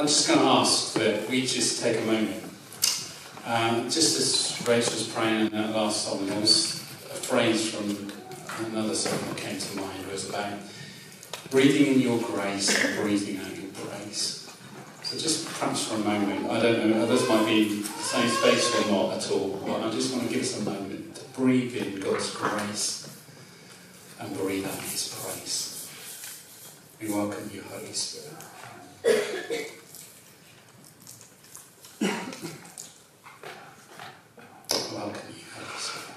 I'm just going to ask that we just take a moment. Um, just as Rachel was praying in that last song, there was a phrase from another song that came to mind. It was about breathing in your grace and breathing out your praise. So just perhaps for a moment, I don't know, others might be the same space or not at all, but I just want to give us a moment to breathe in God's grace and breathe out His praise. We welcome you, Holy Spirit. welcome you, Holy Spirit.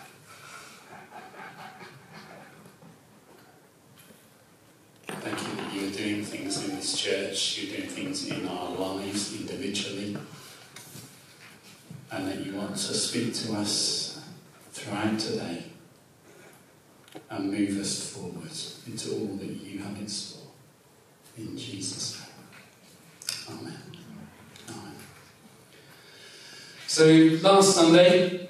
Thank you that you are doing things in this church, you're doing things in our lives individually, and that you want to speak to us throughout today and move us forward into all that you have in store. In Jesus' name. Amen. Amen. So last Sunday,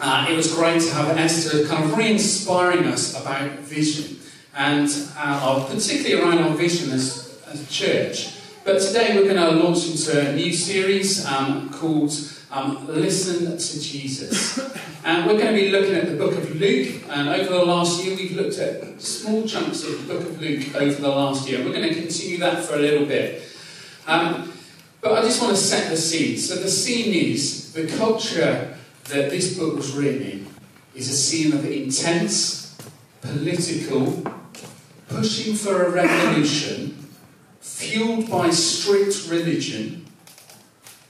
uh, it was great to have Esther kind of re-inspiring us about vision and uh, particularly around our vision as, as a church. But today we're going to launch into a new series um, called um, Listen to Jesus. And we're going to be looking at the book of Luke. And over the last year, we've looked at small chunks of the book of Luke over the last year. We're going to continue that for a little bit. Um, but I just want to set the scene. So the scene is the culture that this book was written in is a scene of intense, political, pushing for a revolution, fueled by strict religion,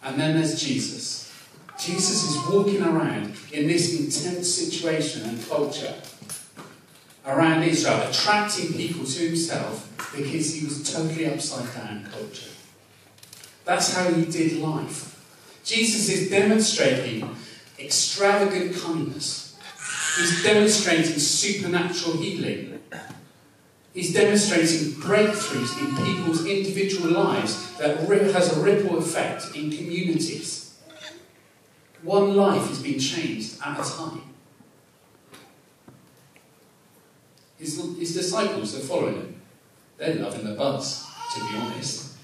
and then there's Jesus. Jesus is walking around in this intense situation and culture around Israel, attracting people to himself because he was totally upside down culture. That's how he did life. Jesus is demonstrating extravagant kindness. He's demonstrating supernatural healing. He's demonstrating breakthroughs in people's individual lives that has a ripple effect in communities. One life is being changed at a time. His, his disciples are following him. They're loving the buzz, to be honest.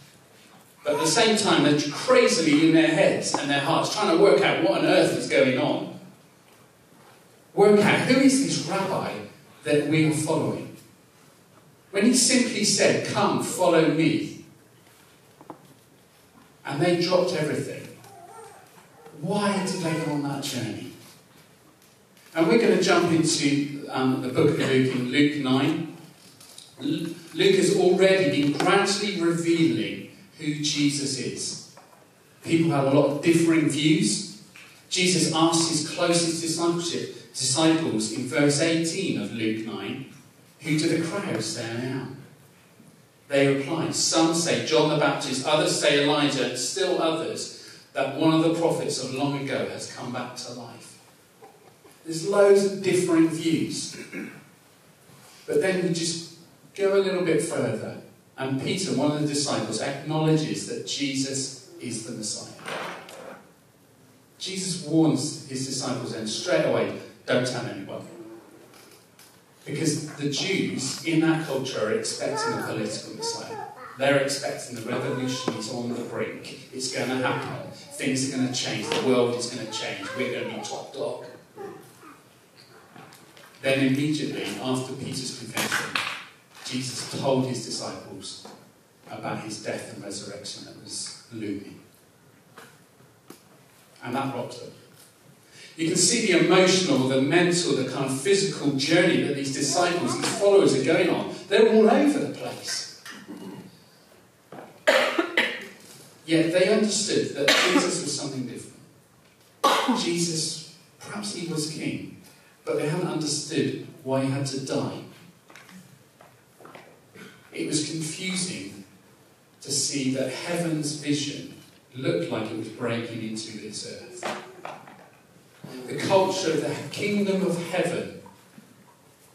But at the same time, they're crazily in their heads and their hearts trying to work out what on earth is going on. Work out who is this rabbi that we are following. When he simply said, Come, follow me, and they dropped everything, why did they go on that journey? And we're going to jump into um, the book of Luke in Luke 9. Luke has already been gradually revealing who Jesus is. People have a lot of differing views. Jesus asked his closest disciples in verse 18 of Luke 9, Who do the crowds I am? They replied, Some say John the Baptist, others say Elijah, and still others that one of the prophets of long ago has come back to life. There's loads of differing views. But then we just go a little bit further, and Peter, one of the disciples, acknowledges that Jesus is the Messiah. Jesus warns his disciples then straight away don't tell anyone. Because the Jews in that culture are expecting a political Messiah. They're expecting the revolution is on the brink. It's going to happen. Things are going to change. The world is going to change. We're going to be top dog. Then immediately after Peter's confession, Jesus told his disciples about his death and resurrection that was looming. And that rocked them. You can see the emotional, the mental, the kind of physical journey that these disciples, these followers are going on. They're all over the place. Yet they understood that Jesus was something different. Jesus, perhaps he was king, but they hadn't understood why he had to die. It was confusing to see that heaven's vision looked like it was breaking into this earth. The culture of the kingdom of heaven,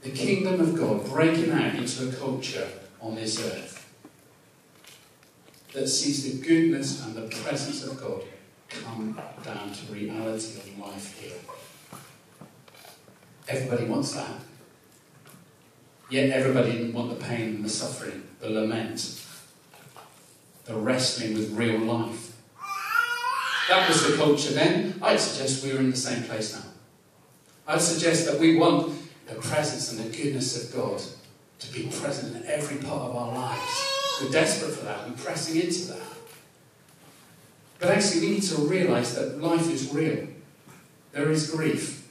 the kingdom of God, breaking out into a culture on this earth that sees the goodness and the presence of God come down to reality of life here. Everybody wants that. Yet everybody didn't want the pain and the suffering, the lament, the wrestling with real life. That was the culture then. I'd suggest we're in the same place now. I'd suggest that we want the presence and the goodness of God to be present in every part of our lives. We're desperate for that. We're pressing into that. But actually, we need to realize that life is real. There is grief.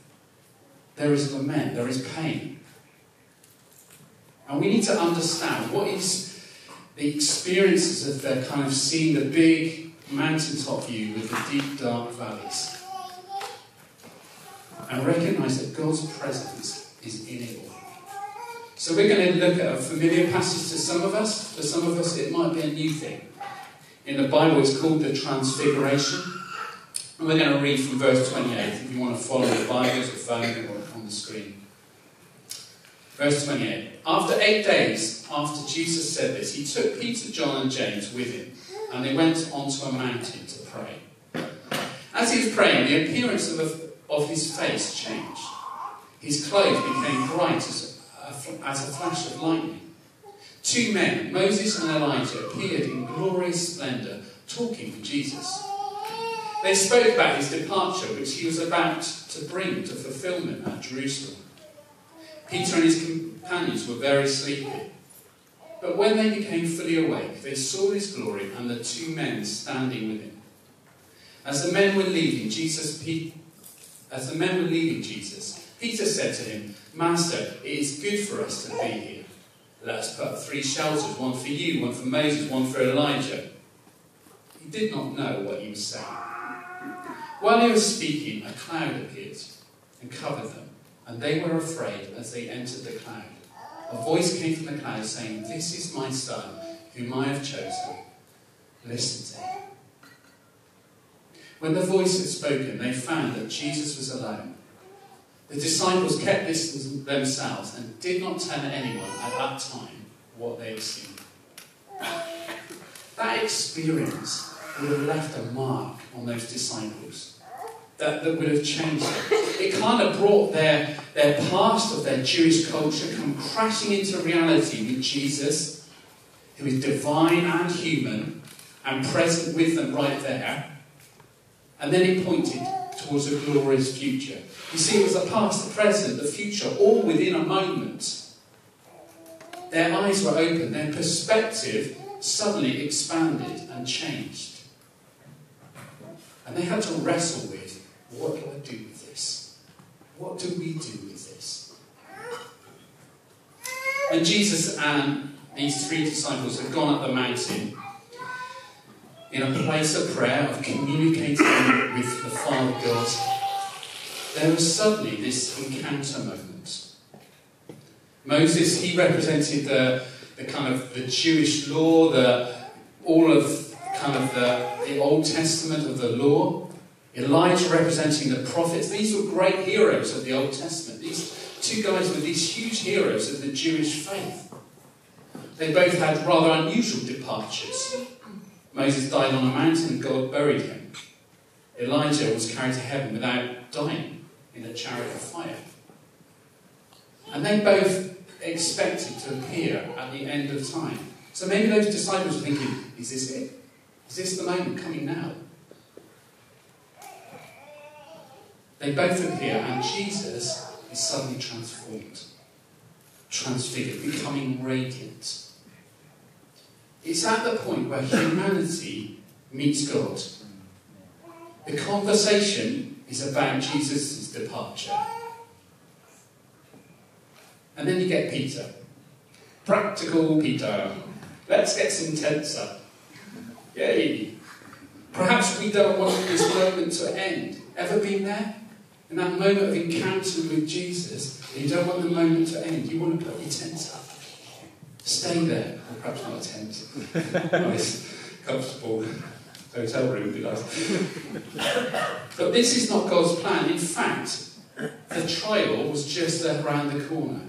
There is lament. There is pain. And we need to understand what is the experiences of the kind of seeing the big mountaintop view with the deep, dark valleys. And recognize that God's presence is in it all. So we're going to look at a familiar passage to some of us. For some of us, it might be a new thing. In the Bible, it's called the Transfiguration. And we're going to read from verse 28 if you want to follow the Bibles or phone or on the screen. Verse 28. After eight days after Jesus said this, he took Peter, John, and James with him, and they went onto a mountain to pray. As he was praying, the appearance of, of his face changed. His clothes became bright as uh, a, as a flash of lightning. Two men, Moses and Elijah, appeared in glorious splendour, talking with Jesus. They spoke about his departure, which he was about to bring to fulfillment at Jerusalem. Peter and his companions were very sleepy. But when they became fully awake, they saw his glory and the two men standing with him. As the men were leaving Jesus, as the men were leaving Jesus, Peter said to him, Master, it is good for us to be here. Let us put three shelters, one for you, one for Moses, one for Elijah. He did not know what he was saying. While he was speaking, a cloud appeared and covered them, and they were afraid as they entered the cloud. A voice came from the cloud saying, This is my son, whom I have chosen. Listen to him. When the voice had spoken, they found that Jesus was alone. The disciples kept this themselves and did not tell anyone at that time what they had seen. That experience would have left a mark on those disciples that, that would have changed them. It kind of brought their, their past of their Jewish culture come crashing into reality with Jesus, who is divine and human and present with them right there. And then it pointed towards a glorious future. You see, it was the past, the present, the future, all within a moment. Their eyes were open, their perspective suddenly expanded and changed. And they had to wrestle with what do I do with this? What do we do with this? And Jesus and these three disciples had gone up the mountain in a place of prayer, of communicating with the Father God, there was suddenly this encounter moment. Moses, he represented the, the kind of the Jewish law, the, all of kind of the, the Old Testament of the law. Elijah representing the prophets. These were great heroes of the Old Testament. These two guys were these huge heroes of the Jewish faith. They both had rather unusual departures. Moses died on a mountain God buried him. Elijah was carried to heaven without dying in a chariot of fire. And they both expected to appear at the end of time. So maybe those disciples were thinking, is this it? Is this the moment coming now? They both appear, and Jesus is suddenly transformed, transfigured, becoming radiant. It's at the point where humanity meets God. The conversation is about Jesus' departure. And then you get Peter. Practical Peter. Let's get some tents up. Yay. Perhaps we don't want this moment to end. Ever been there? In that moment of encounter with Jesus, you don't want the moment to end. You want to put your tents up. Stay there. Or perhaps not a tent. nice, comfortable hotel room would be nice. but this is not God's plan. In fact, the trial was just around the corner.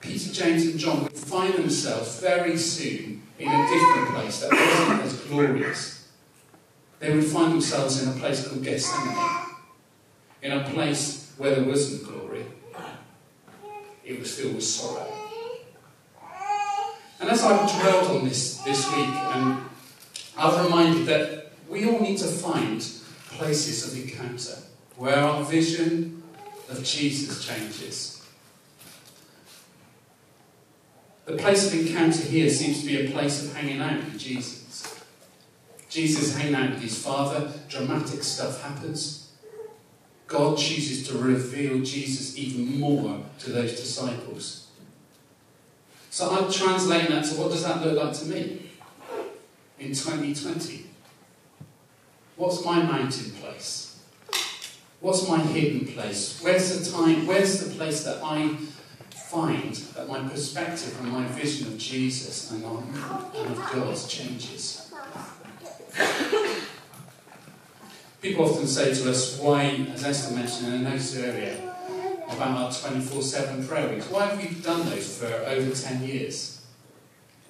Peter, James, and John would find themselves very soon in a different place that wasn't as glorious. They would find themselves in a place called Gethsemane, in a place where there wasn't glory. It was filled with sorrow. And as I've dwelled on this this week and I've reminded that we all need to find places of encounter where our vision of Jesus changes. The place of encounter here seems to be a place of hanging out with Jesus. Jesus hanging out with his Father, dramatic stuff happens. God chooses to reveal Jesus even more to those disciples. So I'm translating that to what does that look like to me in 2020? What's my mountain place? What's my hidden place? Where's the time? Where's the place that I find that my perspective and my vision of Jesus and of, God changes? People often say to us, why, as Esther mentioned in the notes earlier, about our 24 7 prayer weeks, why have we done those for over 10 years?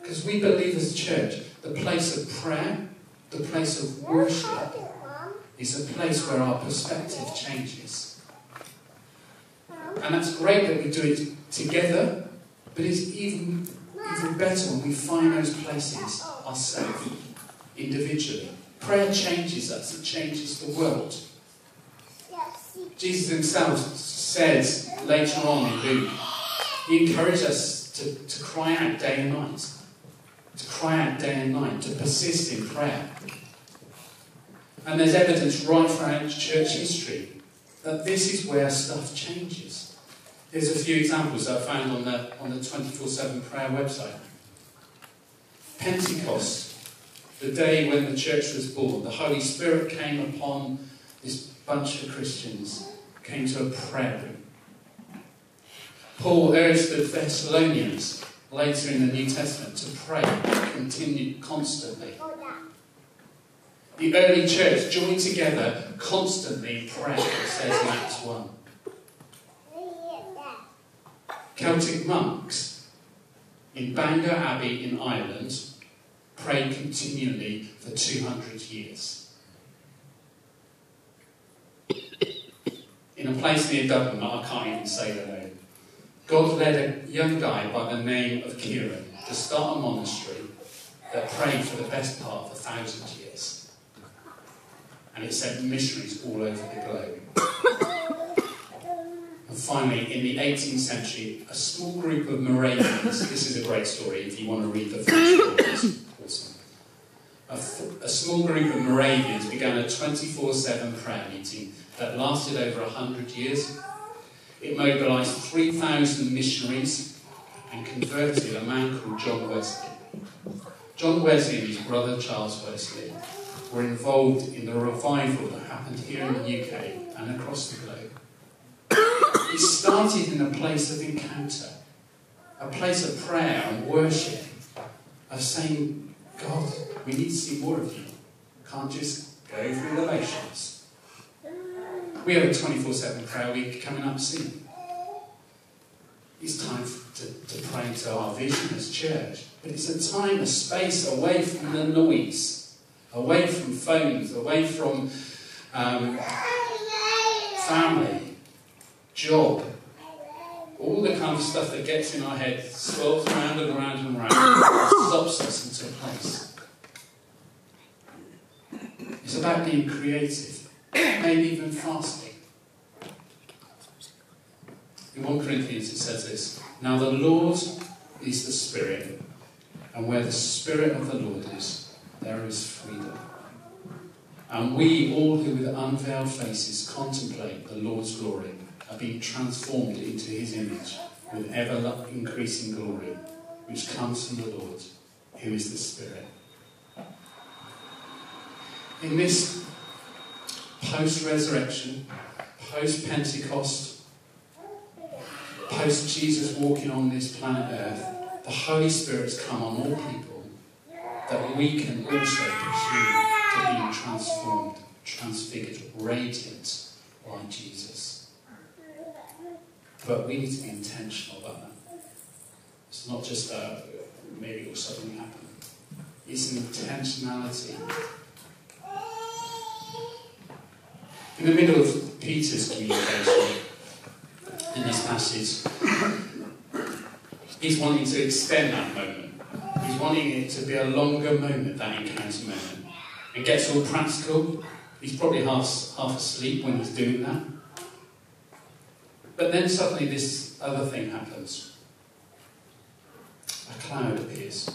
Because we believe as a church, the place of prayer, the place of worship, is a place where our perspective changes. And that's great that we do it together, but it's even, even better when we find those places ourselves, individually. Prayer changes us, it changes the world. Jesus himself says later on in Luke, he encouraged us to, to cry out day and night. To cry out day and night, to persist in prayer. And there's evidence right throughout church history that this is where stuff changes. Here's a few examples I found on the, on the 24 7 prayer website. Pentecost the day when the church was born, the Holy Spirit came upon this bunch of Christians, came to a prayer room. Paul urged the Thessalonians later in the New Testament to pray, continue constantly. The early church joined together constantly in prayer, it says in Acts 1. Celtic monks in Bangor Abbey in Ireland prayed continually for 200 years. In a place near Dublin, I can't even say the name, God led a young guy by the name of Kieran to start a monastery that prayed for the best part of a thousand years. And it sent missionaries all over the globe. And finally, in the 18th century, a small group of Moravians, this is a great story if you want to read the full stories, a, small group of Moravians began a 24 7 prayer meeting that lasted over 100 years. It mobilised 3,000 missionaries and converted a man called John Wesley. John Wesley and his brother Charles Wesley were involved in the revival that happened here in the UK and across the globe. It started in a place of encounter, a place of prayer and worship, of saying, God, we need to see more of you. Can't just go through the motions. We have a 24 7 prayer week coming up soon. It's time to, to pray into our vision as church. But it's a time, a space away from the noise, away from phones, away from um, family, job, all the kind of stuff that gets in our head, swirls around and around and around, stops us into place. It's about being creative, maybe even fasting. In 1 Corinthians it says this Now the Lord is the Spirit, and where the Spirit of the Lord is, there is freedom. And we, all who with unveiled faces contemplate the Lord's glory, are being transformed into his image with ever increasing glory, which comes from the Lord, who is the Spirit in this post resurrection, post Pentecost, post Jesus walking on this planet Earth, the Holy Spirit's come on all people that we can also pursue to be transformed, transfigured, radiant like Jesus. But we need to be intentional about that. It's not just uh, maybe it will suddenly happen. It's intentionality In the middle of Peter's communication in this passage, he's wanting to extend that moment. He's wanting it to be a longer moment, that encounter moment, and gets all practical. He's probably half, half asleep when he's doing that. But then suddenly this other thing happens. A cloud appears.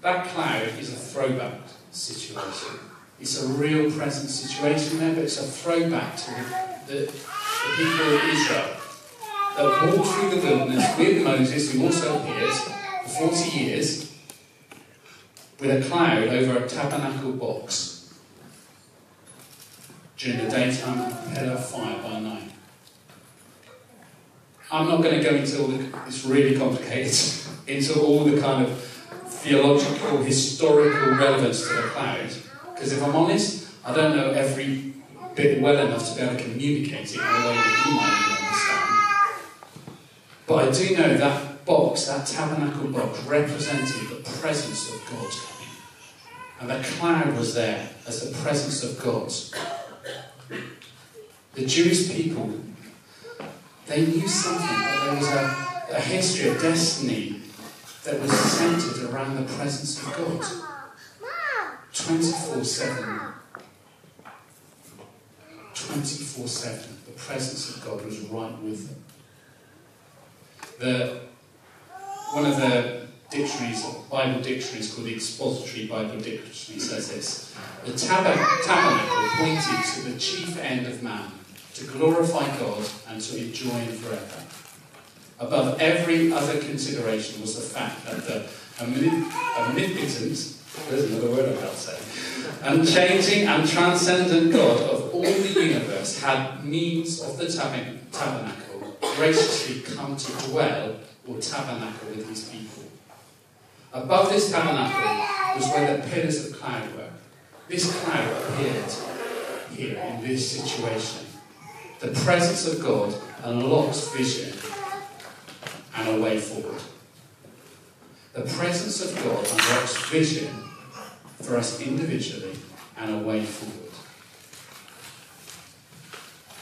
That cloud is a throwback situation. It's a real present situation there, but it's a throwback to the, the, people of Israel that walked through the wilderness with Moses, who also appeared for 40 years, with a cloud over a tabernacle box during the daytime and of fire by night. I'm not going to go into all the, it's really complicated, into all the kind of theological, historical relevance to the cloud, because if I'm honest, I don't know every bit well enough to be able to communicate it in a way that you might understand. but I do know that box, that tabernacle box, represented the presence of God. And the cloud was there as the presence of God. The Jewish people, they knew something, that there was a, a history, a destiny that was centered around the presence of God. 24 7. 24 7. The presence of God was right with them. The, one of the dictionaries, Bible dictionaries called the Expository Bible Dictionary says this. The tabernacle pointed to the chief end of man, to glorify God and to enjoy Him forever. Above every other consideration was the fact that the omnipotent, there's another word about to say, unchanging and transcendent God of all the universe had means of the tabernacle graciously come to dwell or tabernacle with his people. Above this tabernacle was where the pillars of cloud were. This cloud appeared here in this situation. The presence of God unlocks vision and a way forward. The presence of God unlocks vision for us individually and a way forward.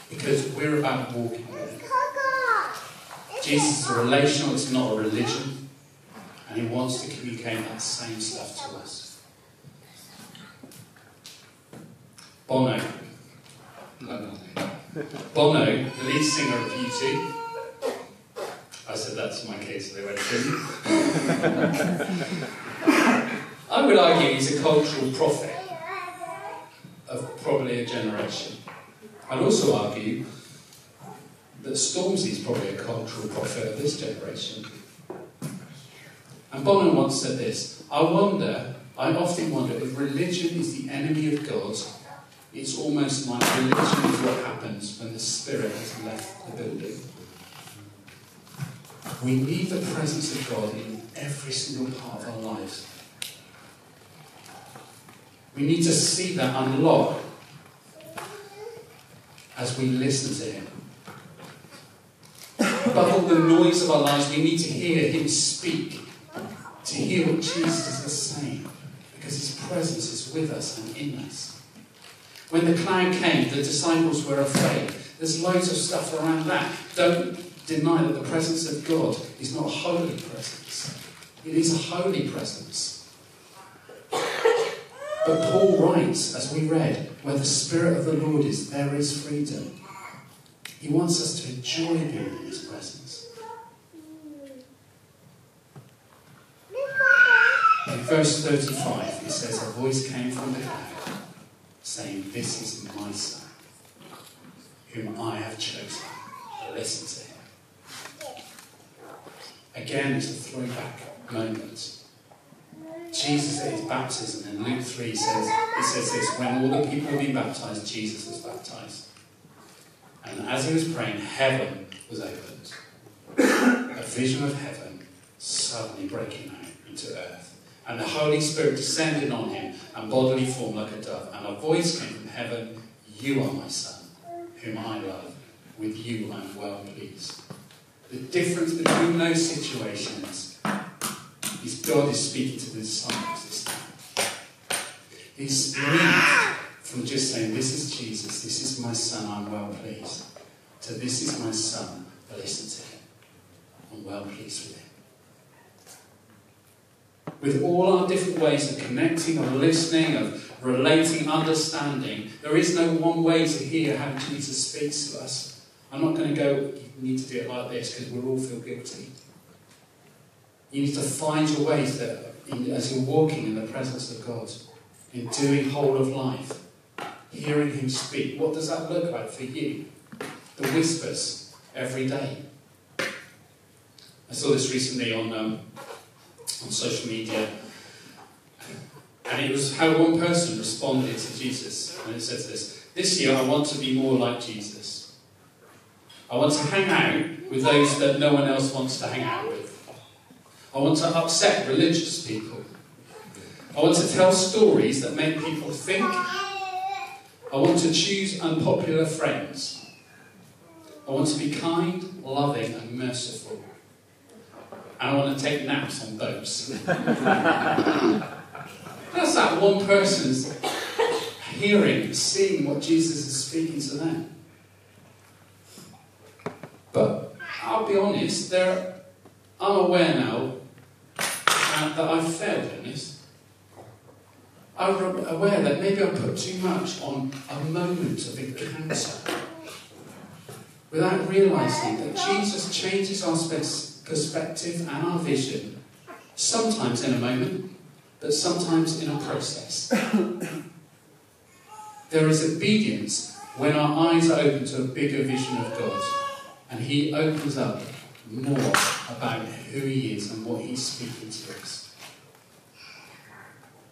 Because we're about walking. Jesus is relational, it's not a religion. And he wants to communicate that same stuff to us. Bono. Bono, the lead singer of U2. I said that to my kids, they went I would argue he's a cultural prophet of probably a generation. I'd also argue that Stormzy is probably a cultural prophet of this generation. And Bono once said this I wonder, I often wonder, if religion is the enemy of God, it's almost like religion is what happens when the spirit has left the building. We need the presence of God in every single part of our lives. We need to see that unlock as we listen to Him above all the noise of our lives, we need to hear Him speak, to hear what Jesus is saying, because His presence is with us and in us. When the cloud came, the disciples were afraid. There's loads of stuff around that. Don't deny that the presence of God is not a holy presence, it is a holy presence. But Paul writes, as we read, where the Spirit of the Lord is, there is freedom. He wants us to enjoy being in His presence. In verse 35, it says, A voice came from the cloud, saying, This is my Son, whom I have chosen. Listen to him. Again, it's a throwback moment. Jesus at his baptism in Luke 3 says, it says this, when all the people had been baptized, Jesus was baptized. And as he was praying, heaven was opened. a vision of heaven suddenly breaking out into earth. And the Holy Spirit descended on him and bodily form like a dove. And a voice came from heaven You are my Son, whom I love. With you I am well pleased. The difference between those situations is God is speaking to the disciples this time. He's moved from just saying, This is Jesus, this is my son, I'm well pleased, to this is my son, listen to him. I'm well pleased with him. With all our different ways of connecting, of listening, of relating, understanding, there is no one way to hear how Jesus speaks to us. I'm not going to go, you need to do it like this because we'll all feel guilty. You need to find your ways that, as you're walking in the presence of God, in doing whole of life, hearing Him speak. What does that look like for you? The whispers every day. I saw this recently on um, on social media, and it was how one person responded to Jesus, and it says this: "This year, I want to be more like Jesus. I want to hang out with those that no one else wants to hang out with. I want to upset religious people. I want to tell stories that make people think. I want to choose unpopular friends. I want to be kind, loving, and merciful. I want to take naps on those. That's that one person's hearing, seeing what Jesus is speaking to them. But I'll be honest, there, I'm aware now that I've failed in this. I'm aware that maybe I put too much on a moment of encounter without realizing that Jesus changes our perspective and our vision, sometimes in a moment, but sometimes in a process. there is obedience when our eyes are open to a bigger vision of God, and He opens up more about who He is and what He's speaking to us.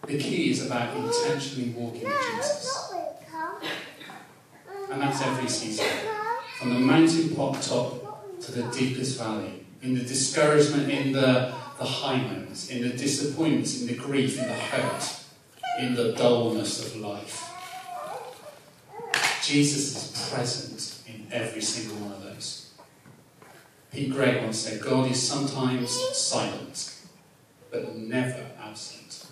The key is about intentionally walking with Jesus. And that's every season. From the mountain top to the deepest valley. In the discouragement, in the, the high moments, in the disappointments, in the grief, in the hurt, in the dullness of life. Jesus is present in every single one of those. Pete Greig once said, God is sometimes silent, but never absent.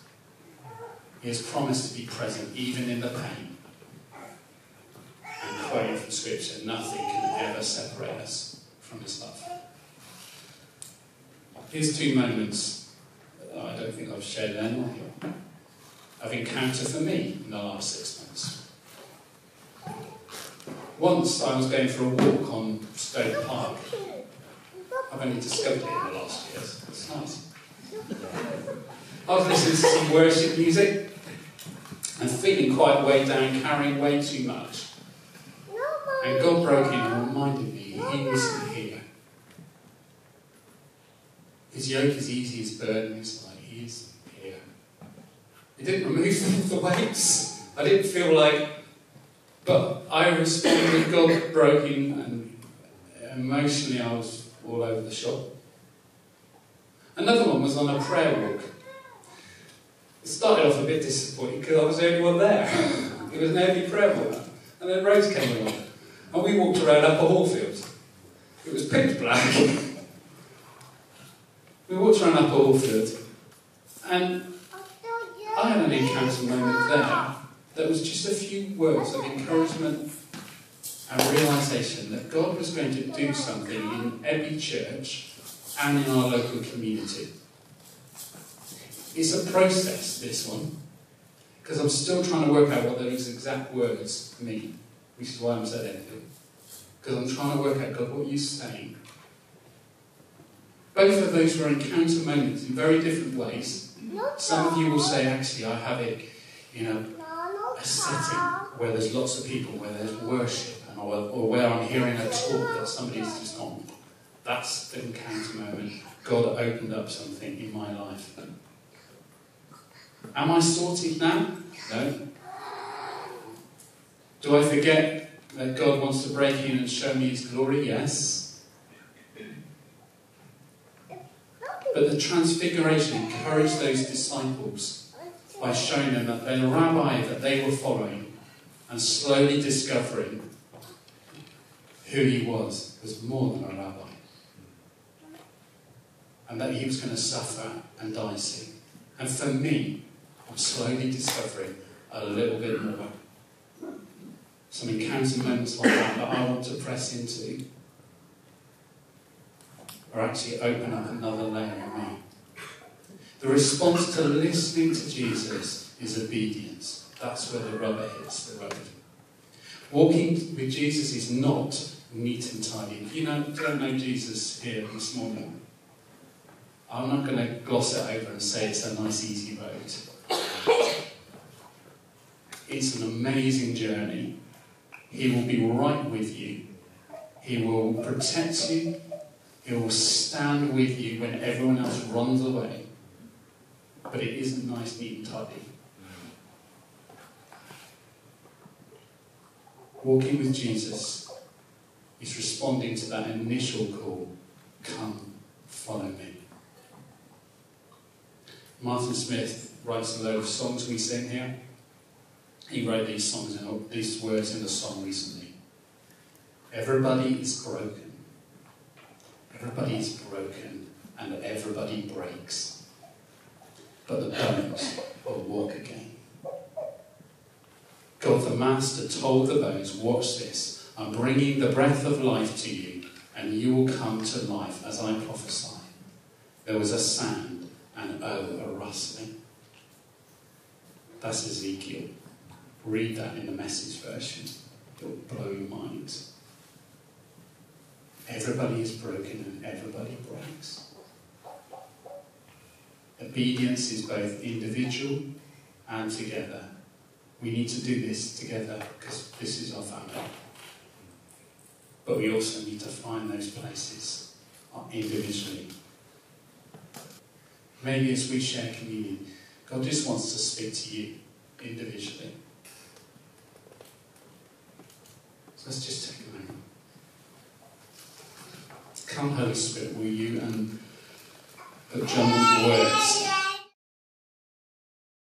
He has promised to be present even in the pain. And quoting from Scripture, nothing can ever separate us from His love. Here's two moments that I don't think I've shared them of encounter for me in the last six months. Once I was going for a walk on Stoke Park. I've only discovered it in the last years. It's nice. I was listening to some worship music and feeling quite weighed down, carrying way too much. And God broke in and reminded me He was here. His yoke is easy, His burden is light. He is here. It didn't remove the weights. I didn't feel like, but I responded. God broke in, and emotionally I was all over the shop. Another one was on a prayer walk. It started off a bit disappointing because I was the only one there. it was an early prayer walk. And then Rose came along. And we walked around Upper Hallfield. It was pitch black. we walked around Upper Hallfield. And I had an encounter moment there that was just a few words of encouragement and realization that God was going to do something in every church and in our local community. It's a process, this one, because I'm still trying to work out what those exact words mean, which is why I'm saying anything. Because I'm trying to work out, God, what you're saying. Both of those were encounter moments in very different ways. Some of you will say, actually, I have it in a, a setting where there's lots of people, where there's worship, and or, or where I'm hearing a talk that somebody's just on. That's the encounter moment. God opened up something in my life. Am I sorted now? No. Do I forget that God wants to break in and show me His glory? Yes. But the transfiguration encouraged those disciples by showing them that the rabbi that they were following and slowly discovering who he was was more than a rabbi. And that he was going to suffer and die soon. And for me, I'm slowly discovering a little bit more. Some encounter moments like that that I want to press into or actually open up another layer in me. The response to listening to Jesus is obedience. That's where the rubber hits the road. Walking with Jesus is not neat and tidy. If you don't, don't know Jesus here this morning, I'm not going to gloss it over and say it's a nice, easy road. It's an amazing journey. He will be right with you. He will protect you. He will stand with you when everyone else runs away. But it isn't nice, neat, and tidy. Walking with Jesus is responding to that initial call come, follow me. Martin Smith writes a load of songs we sing here. He wrote these songs and these words in a song recently. Everybody is broken. Everybody is broken and everybody breaks. But the bones will walk again. God the Master told the bones, Watch this, I'm bringing the breath of life to you, and you will come to life as I prophesy. There was a sound, and oh, a rustling. That's Ezekiel. Read that in the message version. It will blow your mind. Everybody is broken and everybody breaks. Obedience is both individual and together. We need to do this together because this is our family. But we also need to find those places uh, individually. Maybe as we share communion, God just wants to speak to you individually. So let's just take a moment. Come, Holy Spirit, will you and put jumbled words